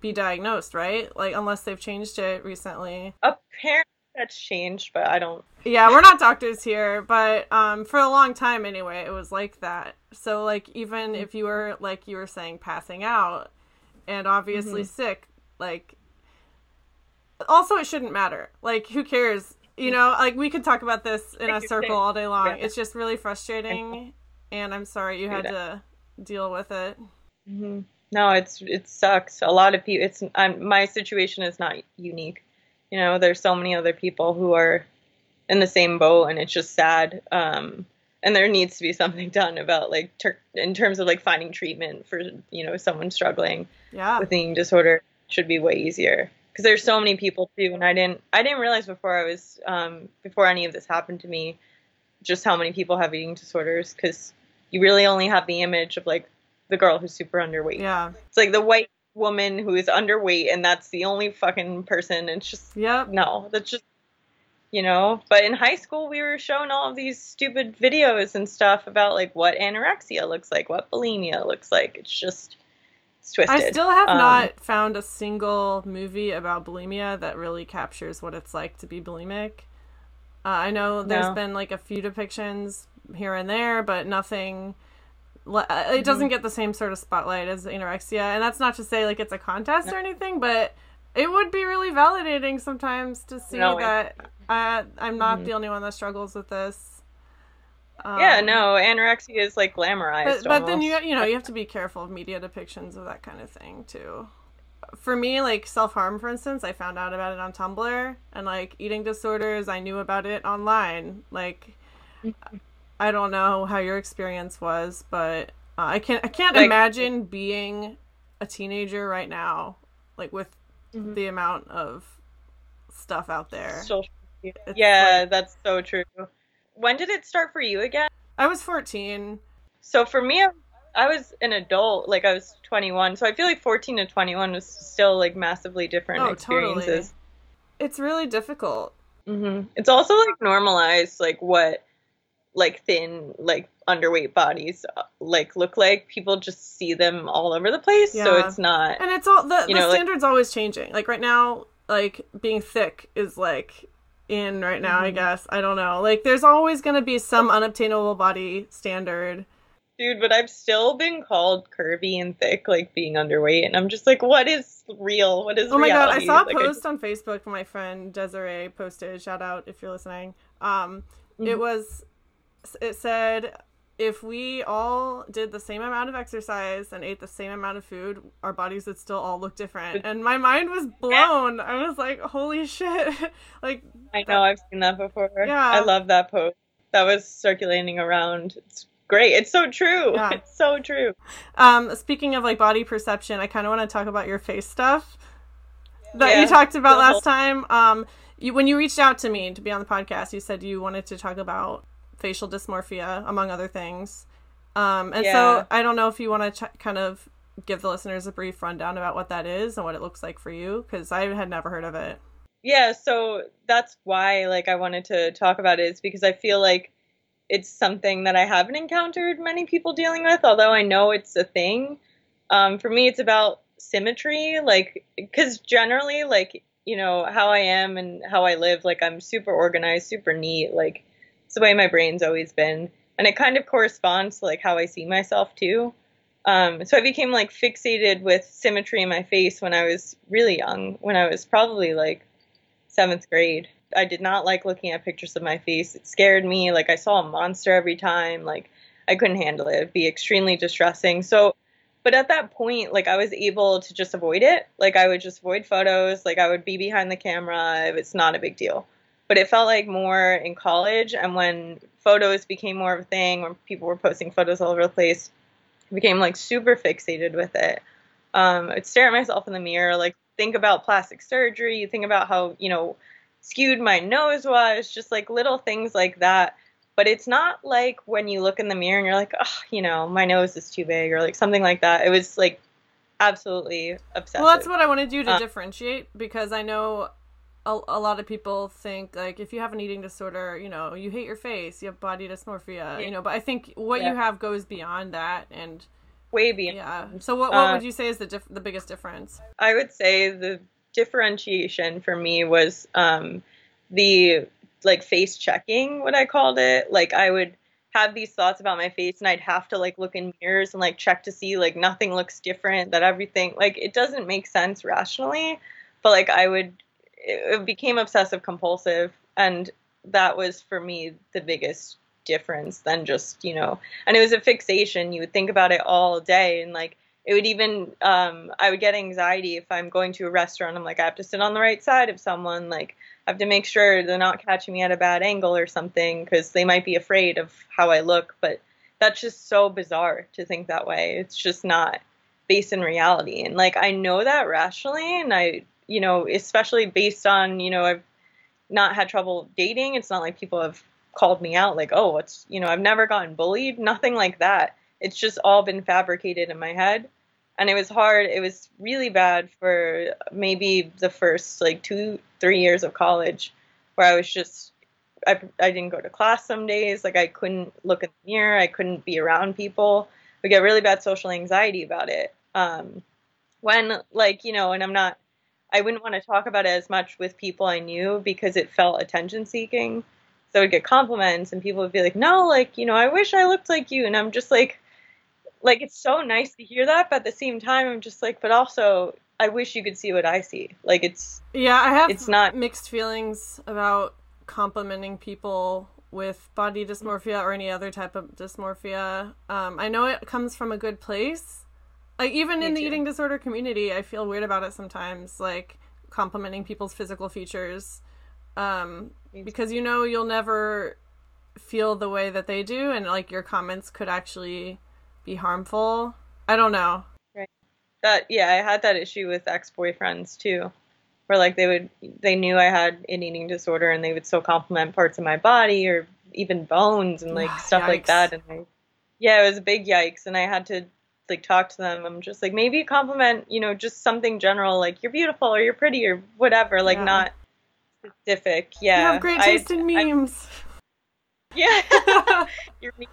Speaker 1: be diagnosed, right? Like unless they've changed it recently.
Speaker 2: Apparently that's changed, but I don't.
Speaker 1: Yeah, we're not doctors here, but um, for a long time anyway, it was like that. So like even if you were like you were saying passing out, and obviously mm-hmm. sick, like also it shouldn't matter. Like who cares? You know, like we could talk about this in a circle all day long. Yeah. It's just really frustrating, and I'm sorry you had to deal with it.
Speaker 2: Mm-hmm. No, it's it sucks. A lot of people. It's I'm, my situation is not unique. You know, there's so many other people who are in the same boat, and it's just sad. Um, and there needs to be something done about like ter- in terms of like finding treatment for you know someone struggling
Speaker 1: yeah.
Speaker 2: with eating disorder should be way easier because there's so many people too and i didn't i didn't realize before i was um, before any of this happened to me just how many people have eating disorders because you really only have the image of like the girl who's super underweight
Speaker 1: yeah
Speaker 2: it's like the white woman who is underweight and that's the only fucking person. It's just
Speaker 1: yeah,
Speaker 2: no, that's just you know. But in high school, we were shown all of these stupid videos and stuff about like what anorexia looks like, what bulimia looks like. It's just it's twisted.
Speaker 1: I still have um, not found a single movie about bulimia that really captures what it's like to be bulimic. Uh, I know there's no. been like a few depictions here and there, but nothing uh, it doesn't mm-hmm. get the same sort of spotlight as anorexia and that's not to say like it's a contest or anything but it would be really validating sometimes to see no, that uh, i'm not mm-hmm. the only one that struggles with this
Speaker 2: um, yeah no anorexia is like glamorized
Speaker 1: but, but then you you know you have to be careful of media depictions of that kind of thing too for me like self-harm for instance i found out about it on tumblr and like eating disorders i knew about it online like mm-hmm. I don't know how your experience was, but uh, I can't I can't like, imagine being a teenager right now, like with mm-hmm. the amount of stuff out there.
Speaker 2: yeah, like, that's so true. When did it start for you again?
Speaker 1: I was 14.
Speaker 2: So for me, I was an adult, like I was 21. So I feel like 14 to 21 was still like massively different oh, experiences. Totally.
Speaker 1: It's really difficult.
Speaker 2: Mm-hmm. It's also like normalized, like what like thin like underweight bodies uh, like look like people just see them all over the place yeah. so it's not
Speaker 1: and it's all the, the know, standards like, always changing like right now like being thick is like in right now mm-hmm. i guess i don't know like there's always going to be some unobtainable body standard
Speaker 2: dude but i've still been called curvy and thick like being underweight and i'm just like what is real what is
Speaker 1: oh my
Speaker 2: reality?
Speaker 1: god i saw a
Speaker 2: like,
Speaker 1: post I... on facebook my friend desiree posted shout out if you're listening um mm-hmm. it was it said if we all did the same amount of exercise and ate the same amount of food, our bodies would still all look different. And my mind was blown. I was like, holy shit. like
Speaker 2: I know, I've seen that before. Yeah. I love that post. That was circulating around. It's great. It's so true. Yeah. It's so true.
Speaker 1: Um, speaking of like body perception, I kind of want to talk about your face stuff that yeah, you talked about last time. Um, you, when you reached out to me to be on the podcast, you said you wanted to talk about facial dysmorphia, among other things. Um, and yeah. so I don't know if you want to ch- kind of give the listeners a brief rundown about what that is and what it looks like for you, because I had never heard of it.
Speaker 2: Yeah, so that's why like I wanted to talk about it is because I feel like it's something that I haven't encountered many people dealing with, although I know it's a thing. Um, for me, it's about symmetry, like because generally, like you know how I am and how I live, like I'm super organized, super neat, like the way my brain's always been, and it kind of corresponds to like how I see myself too. Um, so I became like fixated with symmetry in my face when I was really young, when I was probably like seventh grade. I did not like looking at pictures of my face. It scared me. Like I saw a monster every time. Like I couldn't handle it. It'd be extremely distressing. So, but at that point, like I was able to just avoid it. Like I would just avoid photos. Like I would be behind the camera. It's not a big deal. But it felt like more in college and when photos became more of a thing, when people were posting photos all over the place, I became like super fixated with it. Um, I'd stare at myself in the mirror, like think about plastic surgery, you think about how, you know, skewed my nose was, just like little things like that. But it's not like when you look in the mirror and you're like, oh, you know, my nose is too big or like something like that. It was like absolutely obsessive.
Speaker 1: Well, that's what I want to do to uh, differentiate because I know a, a lot of people think like if you have an eating disorder, you know, you hate your face, you have body dysmorphia, yeah. you know. But I think what yeah. you have goes beyond that and
Speaker 2: way beyond.
Speaker 1: Yeah. So what what uh, would you say is the the biggest difference?
Speaker 2: I would say the differentiation for me was um, the like face checking, what I called it. Like I would have these thoughts about my face and I'd have to like look in mirrors and like check to see like nothing looks different, that everything like it doesn't make sense rationally, but like I would it became obsessive compulsive and that was for me the biggest difference than just you know and it was a fixation. You would think about it all day and like it would even um, i would get anxiety if i'm going to a restaurant. I'm like i have to sit on the right side of someone like i have to make sure they're not catching me at a bad angle or something because they might be afraid of how i look. But that's just so bizarre to think that way. It's just not based in reality. And like i know that rationally and i you know, especially based on, you know, I've not had trouble dating. It's not like people have called me out like, oh, what's, you know, I've never gotten bullied, nothing like that. It's just all been fabricated in my head. And it was hard. It was really bad for maybe the first like two, three years of college where I was just, I, I didn't go to class some days. Like I couldn't look in the mirror. I couldn't be around people. We get really bad social anxiety about it. Um, when like, you know, and I'm not, I wouldn't want to talk about it as much with people I knew because it felt attention seeking. So I would get compliments and people would be like, "No, like, you know, I wish I looked like you." And I'm just like like it's so nice to hear that, but at the same time I'm just like, but also I wish you could see what I see. Like it's
Speaker 1: Yeah, I have it's not mixed feelings about complimenting people with body dysmorphia or any other type of dysmorphia. Um, I know it comes from a good place, like even Me in the too. eating disorder community, I feel weird about it sometimes, like complimenting people's physical features. Um, because you know you'll never feel the way that they do and like your comments could actually be harmful. I don't know.
Speaker 2: Right. That yeah, I had that issue with ex-boyfriends too. Where like they would they knew I had an eating disorder and they would still compliment parts of my body or even bones and like stuff yikes. like that and I yeah, it was a big yikes and I had to like talk to them. I'm just like maybe a compliment, you know, just something general like you're beautiful or you're pretty or whatever, like yeah. not specific. Yeah,
Speaker 1: you have great taste I, in memes.
Speaker 2: I, yeah, your meme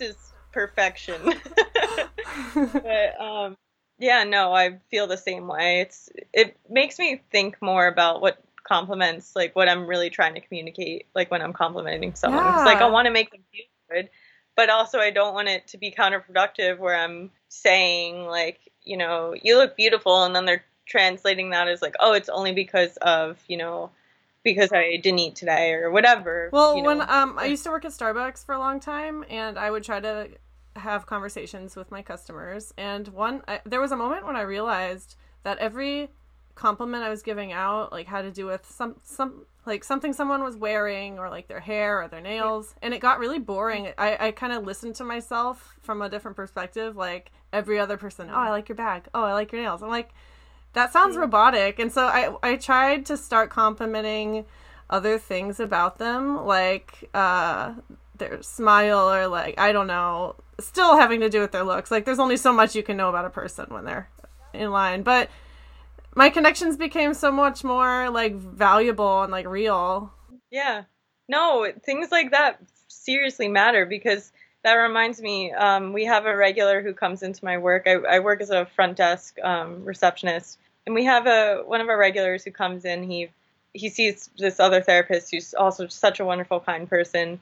Speaker 2: is perfection. but um, yeah, no, I feel the same way. It's it makes me think more about what compliments, like what I'm really trying to communicate, like when I'm complimenting someone. Yeah. It's like I want to make them feel good but also I don't want it to be counterproductive where I'm saying like, you know, you look beautiful and then they're translating that as like, oh, it's only because of, you know, because I didn't eat today or whatever.
Speaker 1: Well,
Speaker 2: you
Speaker 1: know. when um I used to work at Starbucks for a long time and I would try to have conversations with my customers and one I, there was a moment when I realized that every compliment I was giving out like had to do with some some like something someone was wearing or like their hair or their nails. And it got really boring. I, I kind of listened to myself from a different perspective like every other person oh i like your bag. Oh i like your nails. I'm like that sounds robotic. And so i i tried to start complimenting other things about them like uh their smile or like i don't know still having to do with their looks. Like there's only so much you can know about a person when they're in line. But my connections became so much more like valuable and like real.
Speaker 2: Yeah. No, things like that seriously matter because that reminds me. Um, we have a regular who comes into my work. I, I work as a front desk um, receptionist, and we have a one of our regulars who comes in. He he sees this other therapist who's also such a wonderful, kind person.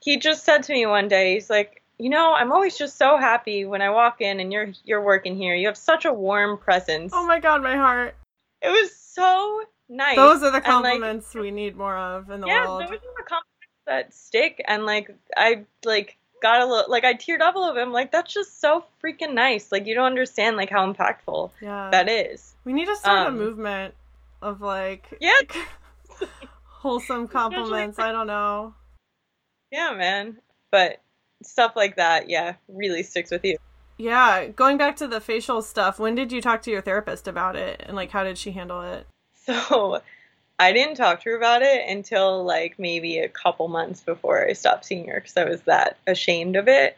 Speaker 2: He just said to me one day, he's like, you know, I'm always just so happy when I walk in and you're you're working here. You have such a warm presence.
Speaker 1: Oh my god, my heart.
Speaker 2: It was so nice.
Speaker 1: Those are the compliments like, we need more of in the
Speaker 2: yeah,
Speaker 1: world.
Speaker 2: Yeah, those are the compliments that stick. And like, I like got a little like I teared up a little bit. I'm like, that's just so freaking nice. Like, you don't understand like how impactful
Speaker 1: yeah.
Speaker 2: that is.
Speaker 1: We need to start um, a movement of like
Speaker 2: yeah
Speaker 1: wholesome compliments. I don't know.
Speaker 2: Yeah, man. But stuff like that, yeah, really sticks with you.
Speaker 1: Yeah, going back to the facial stuff, when did you talk to your therapist about it and like how did she handle it?
Speaker 2: So, I didn't talk to her about it until like maybe a couple months before I stopped seeing her because I was that ashamed of it.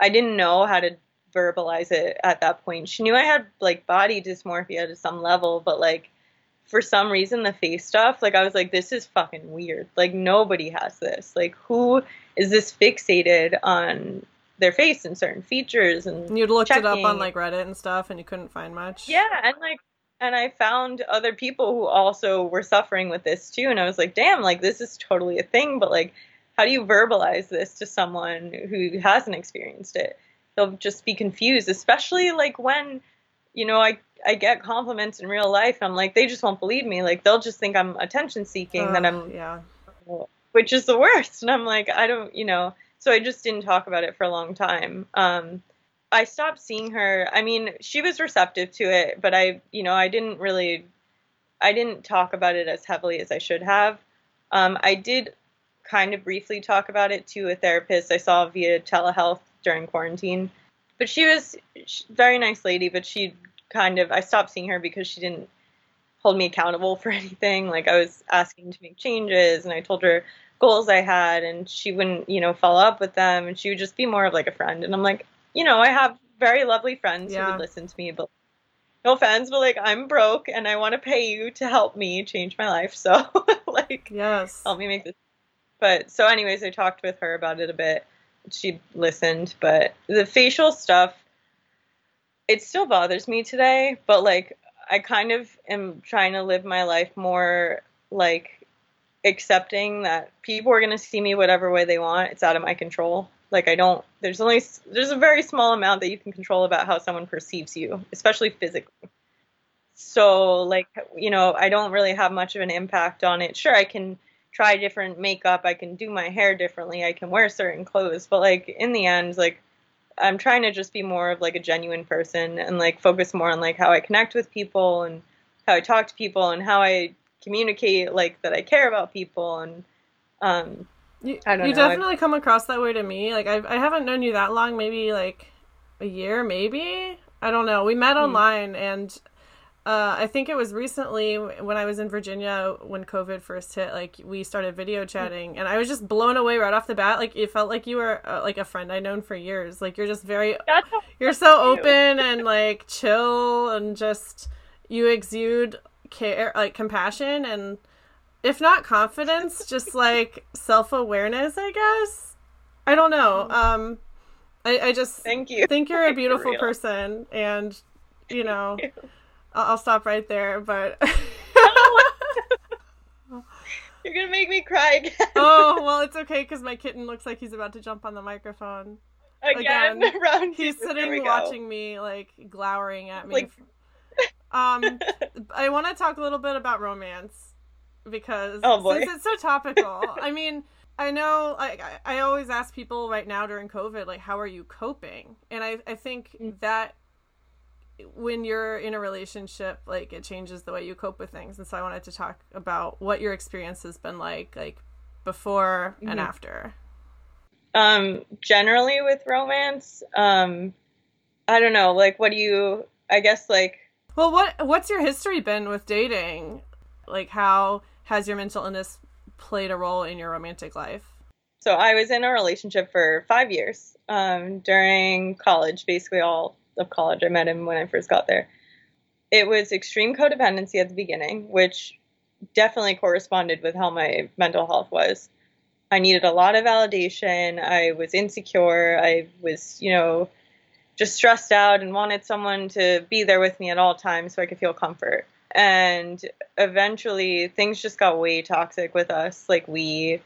Speaker 2: I didn't know how to verbalize it at that point. She knew I had like body dysmorphia to some level, but like for some reason the face stuff, like I was like, this is fucking weird. Like nobody has this. Like who is this fixated on their face and certain features and
Speaker 1: you'd looked checking. it up on like Reddit and stuff and you couldn't find much.
Speaker 2: Yeah, and like and I found other people who also were suffering with this too and I was like, damn, like this is totally a thing, but like how do you verbalize this to someone who hasn't experienced it? They'll just be confused, especially like when you know, I I get compliments in real life. I'm like, they just won't believe me. Like they'll just think I'm attention seeking. Uh, that I'm
Speaker 1: yeah,
Speaker 2: which is the worst. And I'm like, I don't, you know. So I just didn't talk about it for a long time. Um, I stopped seeing her. I mean, she was receptive to it, but I, you know, I didn't really, I didn't talk about it as heavily as I should have. Um, I did kind of briefly talk about it to a therapist I saw via telehealth during quarantine but she was very nice lady, but she kind of I stopped seeing her because she didn't hold me accountable for anything. Like I was asking to make changes and I told her goals I had and she wouldn't, you know, follow up with them and she would just be more of like a friend. And I'm like, you know, I have very lovely friends yeah. who would listen to me, but no offense, but like I'm broke and I want to pay you to help me change my life. So like
Speaker 1: yes.
Speaker 2: help me make this. But so anyways, I talked with her about it a bit she listened, but the facial stuff it still bothers me today, but like I kind of am trying to live my life more like accepting that people are going to see me whatever way they want. It's out of my control. Like I don't there's only there's a very small amount that you can control about how someone perceives you, especially physically. So like you know, I don't really have much of an impact on it. Sure, I can try different makeup. I can do my hair differently. I can wear certain clothes. But like in the end, like I'm trying to just be more of like a genuine person and like focus more on like how I connect with people and how I talk to people and how I communicate like that I care about people and um
Speaker 1: you, I don't you know. definitely I, come across that way to me. Like I I haven't known you that long, maybe like a year, maybe. I don't know. We met hmm. online and uh, I think it was recently when I was in Virginia when COVID first hit. Like we started video chatting, and I was just blown away right off the bat. Like it felt like you were uh, like a friend I'd known for years. Like you're just very, you're so open and like chill, and just you exude care, like compassion, and if not confidence, just like self awareness. I guess I don't know. Mm-hmm. Um, I, I just
Speaker 2: thank you.
Speaker 1: Think you're a beautiful person, and you know. I'll stop right there, but.
Speaker 2: You're gonna make me cry again.
Speaker 1: oh well, it's okay because my kitten looks like he's about to jump on the microphone.
Speaker 2: Again, again.
Speaker 1: he's sitting watching me, like glowering at me. Like... um, I want to talk a little bit about romance because
Speaker 2: oh,
Speaker 1: since it's so topical. I mean, I know I I always ask people right now during COVID, like, how are you coping? And I I think mm. that when you're in a relationship, like it changes the way you cope with things. And so I wanted to talk about what your experience has been like, like before mm-hmm. and after.
Speaker 2: Um, generally with romance, um, I don't know, like what do you I guess like
Speaker 1: Well what what's your history been with dating? Like how has your mental illness played a role in your romantic life?
Speaker 2: So I was in a relationship for five years um, during college, basically all of college. I met him when I first got there. It was extreme codependency at the beginning, which definitely corresponded with how my mental health was. I needed a lot of validation. I was insecure. I was, you know, just stressed out and wanted someone to be there with me at all times so I could feel comfort. And eventually things just got way toxic with us. Like we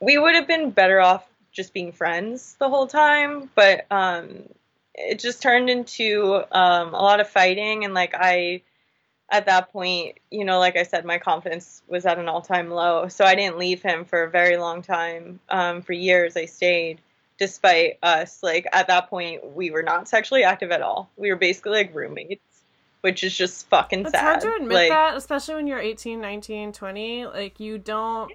Speaker 2: we would have been better off just being friends the whole time, but um it just turned into um a lot of fighting and like I at that point, you know, like I said, my confidence was at an all time low. So I didn't leave him for a very long time. Um, for years, I stayed despite us like at that point we were not sexually active at all. We were basically like roommates, which is just fucking
Speaker 1: It's
Speaker 2: sad.
Speaker 1: hard to admit
Speaker 2: like,
Speaker 1: that, especially when you're 18, 19, 20. Like, you don't.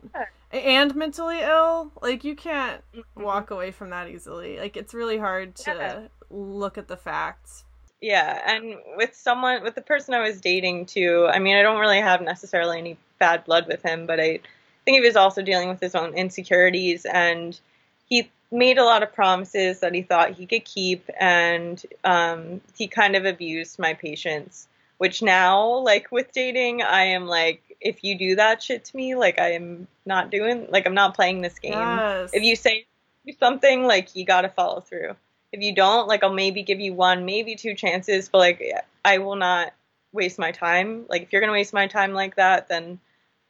Speaker 1: And mentally ill. Like, you can't
Speaker 2: Mhm.
Speaker 1: walk away from that easily. Like, it's really hard to
Speaker 2: Yeah.
Speaker 1: look at the facts.
Speaker 2: Yeah, and with someone with the person I was dating too, I mean I don't really have necessarily any bad blood with him, but I think he was also dealing with his own insecurities and he made a lot of promises that he thought he could keep and um, he kind of abused my patience which now like with dating i am like if you do that shit to me like i am not doing like i'm not playing this game.
Speaker 1: Yes.
Speaker 2: if you say something like you gotta follow through. If you don't like i'll maybe give you one maybe two chances but like i will not waste my time. Like if you're gonna waste my time like that then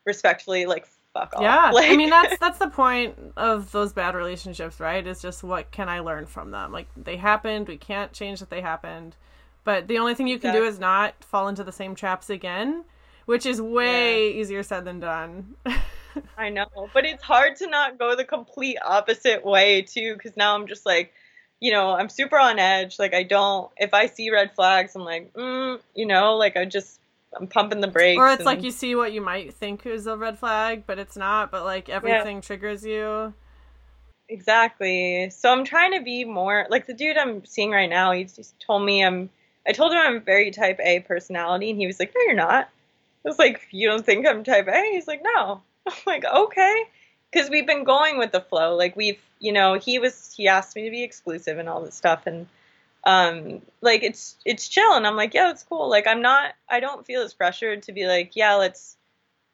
Speaker 2: respectfully like fuck off.
Speaker 1: Yeah,
Speaker 2: like,
Speaker 1: I mean that's that's the point of those bad relationships, right? Is just what can I learn from them? Like they happened, we can't change that they happened, but the only thing you can do is not fall into the same traps again, which is way easier said than done.
Speaker 2: I know, but it's hard to not go the complete opposite way too, because now I'm just like, you know, I'm super on edge. Like I don't, if I see red flags, I'm like, mm, you know, like I just, I'm pumping the brakes.
Speaker 1: or it's like you see what you might think is a red flag, but it's not. But like everything triggers you.
Speaker 2: Exactly. So I'm trying to be more like the dude I'm seeing right now. He's just told me I'm. I told him I'm very type A personality, and he was like, "No, you're not." I was like, "You don't think I'm type A?" He's like, "No." I'm like, "Okay," because we've been going with the flow. Like we've, you know, he was he asked me to be exclusive and all this stuff, and um, like it's it's chill, and I'm like, "Yeah, that's cool." Like I'm not. I don't feel as pressured to be like, "Yeah, let's."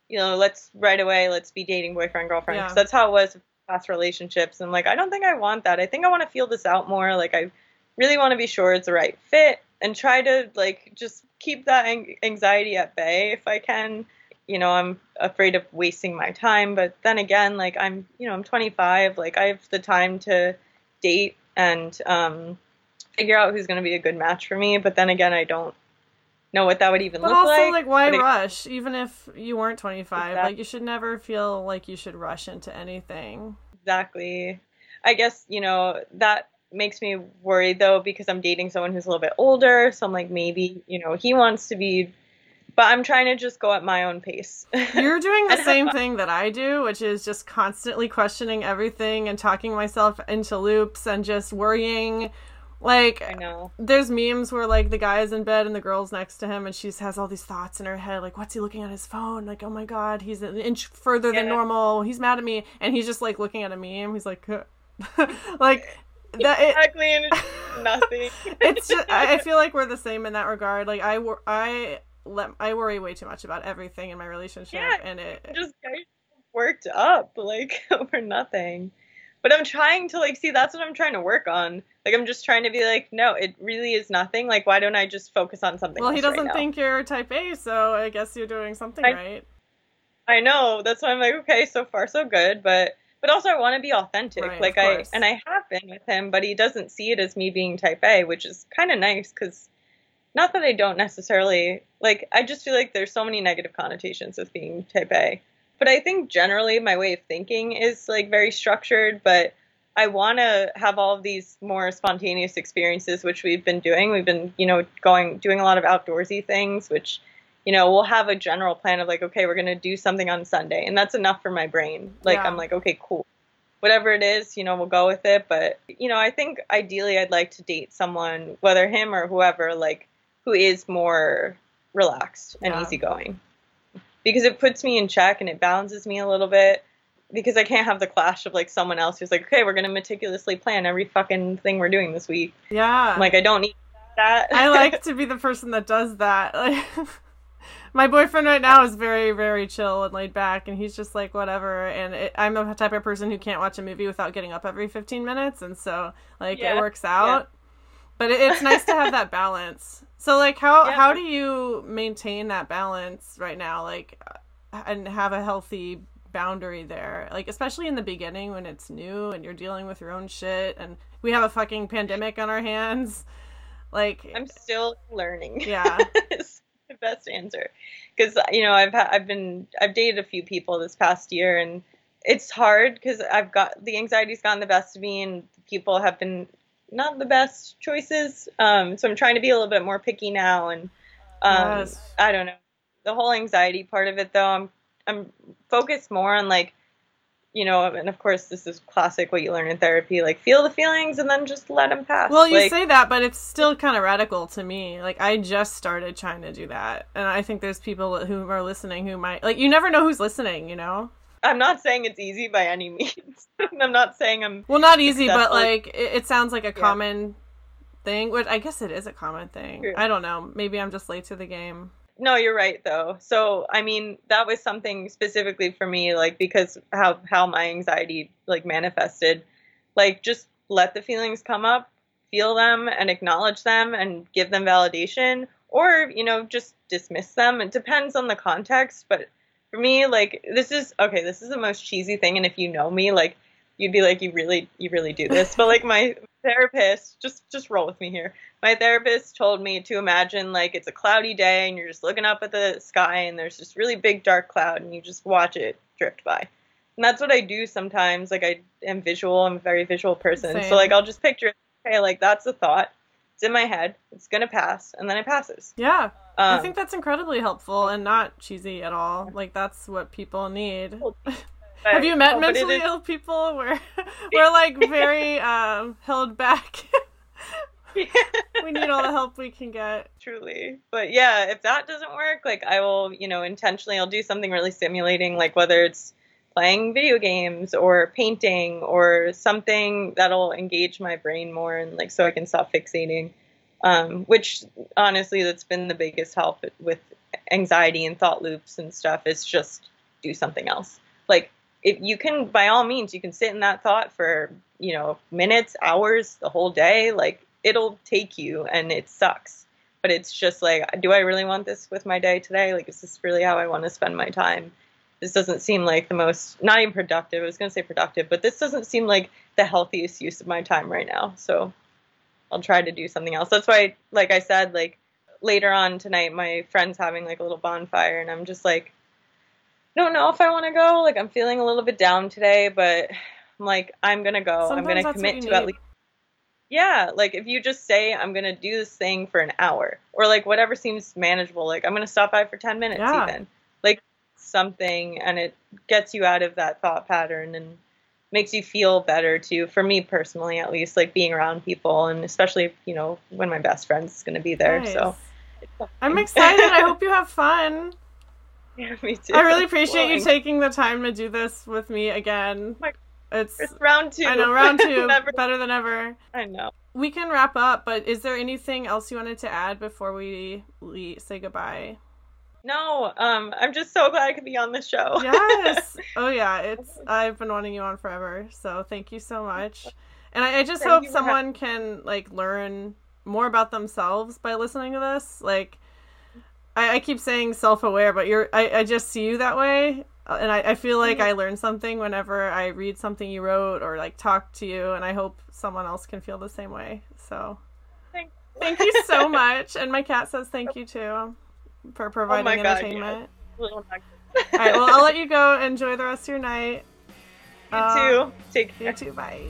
Speaker 2: You know, let's right away. Let's be dating boyfriend girlfriend. 'cause
Speaker 1: Yeah.
Speaker 2: that's how it was past relationships and like I don't think I want that. I think I want to feel this out more. Like I really want to be sure it's the right fit and try to like just keep that anxiety at bay if I can. You know, I'm afraid of wasting my time, but then again, like I'm, you know, I'm 25, like I have the time to date and um figure out who's going to be a good match for me, but then again, I don't know what that would even
Speaker 1: But
Speaker 2: look
Speaker 1: also,
Speaker 2: like.
Speaker 1: like, why
Speaker 2: it-
Speaker 1: rush? Even if you weren't 25,
Speaker 2: Exactly.
Speaker 1: like, you should never feel like you should rush into anything.
Speaker 2: Exactly. I guess, you know, that makes me worried though because I'm dating someone who's a little bit older. So I'm like, maybe, you know, he wants to be, but I'm trying to just go at my own pace.
Speaker 1: You're doing the same thing that I do, which is just constantly questioning everything and talking myself into loops and just worrying. Like,
Speaker 2: I know.
Speaker 1: there's memes where like the guy's in bed and the girl's next to him and she has all these thoughts in her head like what's he looking at his phone like oh my god he's an inch further than normal he's mad at me and he's just like looking at a meme he's like like that it,
Speaker 2: Exactly. And it's nothing.
Speaker 1: it's just I feel like we're the same in that regard like I I let I worry way too much about everything in my relationship
Speaker 2: Yeah.
Speaker 1: and it
Speaker 2: just worked up like over nothing. But I'm trying to like see that's what I'm trying to work on. Like I'm just trying to be like, no, it really is nothing. Like why don't I just focus on something?
Speaker 1: well he
Speaker 2: else right
Speaker 1: doesn't
Speaker 2: now?
Speaker 1: think you're type A so I guess you're doing something
Speaker 2: I-
Speaker 1: right
Speaker 2: I know. That's why I'm like, okay, so far so good, but but also I want to be authentic.
Speaker 1: Right,
Speaker 2: like I and I have been with him, but he doesn't see it as me being type A, which is kind of nice cuz not that I don't necessarily like I just feel like there's so many negative connotations with being type A. But I think generally my way of thinking is like very structured, but I want to have all of these more spontaneous experiences, which we've been doing. We've been, you know, going doing a lot of outdoorsy things, which, you know, we'll have a general plan of like, okay, we're gonna do something on Sunday, and that's enough for my brain. Like,
Speaker 1: Yeah.
Speaker 2: I'm like, okay, cool, whatever it is, you know, we'll go with it. But you know, I think ideally, I'd like to date someone, whether him or whoever, like, who is more relaxed and
Speaker 1: Yeah.
Speaker 2: easygoing, because it puts me in check and it balances me a little bit because I can't have the clash of like someone else who's like, okay, we're gonna meticulously plan every fucking thing we're doing this week.
Speaker 1: yeah
Speaker 2: I'm like, I don't need that.
Speaker 1: I like to be the person that does that. My boyfriend right now is very very chill and laid back and he's just like whatever. And it, i'm the type of person who can't watch a movie without getting up every 15 minutes and so like
Speaker 2: Yeah,
Speaker 1: it works out.
Speaker 2: Yeah.
Speaker 1: but it, it's nice to have that balance. So like how
Speaker 2: Yeah,
Speaker 1: how do you maintain that balance right now like uh, and have a healthy boundary there? Like especially in the beginning when it's new and you're dealing with your own shit and we have a fucking pandemic on our hands. Like
Speaker 2: I'm still learning.
Speaker 1: yeah
Speaker 2: best answer. Because you know I've ha- I've been I've dated a few people this past year and it's hard because I've got the anxiety's gotten the best of me and people have been not the best choices. Um so I'm trying to be a little bit more picky now and um
Speaker 1: Yes.
Speaker 2: I don't know. The whole anxiety part of it though I'm I'm focused more on like you know and of course this is classic what you learn in therapy like feel the feelings and then just let them pass
Speaker 1: Well, you
Speaker 2: like,
Speaker 1: say that, but it's still kind of radical to me. Like I just started trying to do that, and I think there's people who are listening who might like. You never know who's listening, you know.
Speaker 2: I'm not saying it's easy by any means. I'm not saying I'm.
Speaker 1: Well, not easy, but like it, it sounds like a common thing. Which I guess it is a common thing.
Speaker 2: True.
Speaker 1: I don't know. Maybe I'm just late to the game.
Speaker 2: No, you're right though. So I mean, that was something specifically for me, like because how how my anxiety like manifested. Like just let the feelings come up, feel them, and acknowledge them, and give them validation, or you know just dismiss them. It depends on the context, but for me, like this is okay. This is the most cheesy thing, and if you know me, like you'd be like, you really, you really do this. But like my therapist, just just roll with me here. My therapist told me to imagine like it's a cloudy day and you're just looking up at the sky and there's this really big dark cloud and you just watch it drift by. And that's what I do sometimes. Like I am visual. I'm a very visual person.
Speaker 1: Same.
Speaker 2: So like I'll just picture, okay, like that's a thought. It's in my head. It's gonna pass, and then it passes.
Speaker 1: Yeah,
Speaker 2: Um,
Speaker 1: I think that's incredibly helpful and not cheesy at all. Like that's what people need.
Speaker 2: But-
Speaker 1: Have you met
Speaker 2: oh,
Speaker 1: mentally
Speaker 2: is-
Speaker 1: ill people where we're like very um, held back? we need all the help we can get.
Speaker 2: truly but yeah if that doesn't work like i will you know intentionally i'll do something really stimulating like whether it's playing video games or painting or something that'll engage my brain more and like so i can stop fixating um, which honestly that's been the biggest help with anxiety and thought loops and stuff is just do something else like if you can by all means you can sit in that thought for you know minutes hours the whole day like it'll take you and it sucks. But it's just like do i really want this with my day today? Like is this really how i want to spend my time? This doesn't seem like the most not even productive i was going to say productive but this doesn't seem like the healthiest use of my time right now. So i'll try to do something else. That's why like i said like later on tonight my friend's having like a little bonfire and i'm just like don't know if i want to go like i'm feeling a little bit down today but i'm like i'm going to go i'm going to commit to at least yeah, like if you just say I'm gonna do this thing for an hour or like whatever seems manageable, like I'm gonna stop by for ten minutes
Speaker 1: Yeah.
Speaker 2: even. Like something and it gets you out of that thought pattern and makes you feel better too. For me personally at least, like being around people and especially, you know, when my best friend's gonna be there. So
Speaker 1: I'm excited. I hope you have fun.
Speaker 2: Yeah, me too.
Speaker 1: I really appreciate you taking the time to do this with me again.
Speaker 2: My-
Speaker 1: It's
Speaker 2: It's round two.
Speaker 1: I know round two, better than ever.
Speaker 2: I know.
Speaker 1: We can wrap up, but is there anything else you wanted to add before we, we say goodbye?
Speaker 2: No, um, I'm just so glad I could be on the show.
Speaker 1: Yes. oh yeah, it's I've been wanting you on forever. So thank you so much. And I, I just
Speaker 2: Thank
Speaker 1: hope someone can like learn more about themselves by listening to this. Like I, I keep saying self aware, but you're I, I just see you that way. Uh, And I, I feel like
Speaker 2: Mhm.
Speaker 1: I learn something whenever I read something you wrote or like talk to you and I hope someone else can feel the same way. So
Speaker 2: Thank-
Speaker 1: thank you so much. And my cat says thank you too for providing
Speaker 2: Oh God,
Speaker 1: entertainment.
Speaker 2: Little nugget.
Speaker 1: All right, well, I'll let you go. Enjoy the rest of your night.
Speaker 2: You
Speaker 1: Uh,
Speaker 2: too. Take care.
Speaker 1: You too. Bye.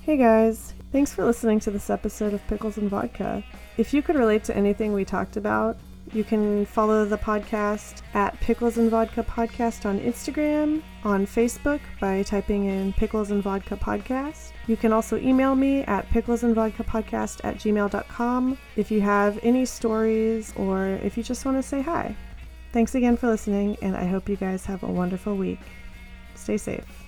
Speaker 1: Hey guys, thanks for listening to this episode of Pickles and Vodka. If you could relate to anything we talked about, you can follow the podcast at Pickles and Vodka Podcast on Instagram, on Facebook by typing in Pickles and Vodka Podcast. You can also email me at picklesandvodkapodcast at gmail.com if you have any stories or if you just want to say hi. Thanks again for listening, and I hope you guys have a wonderful week. Stay safe.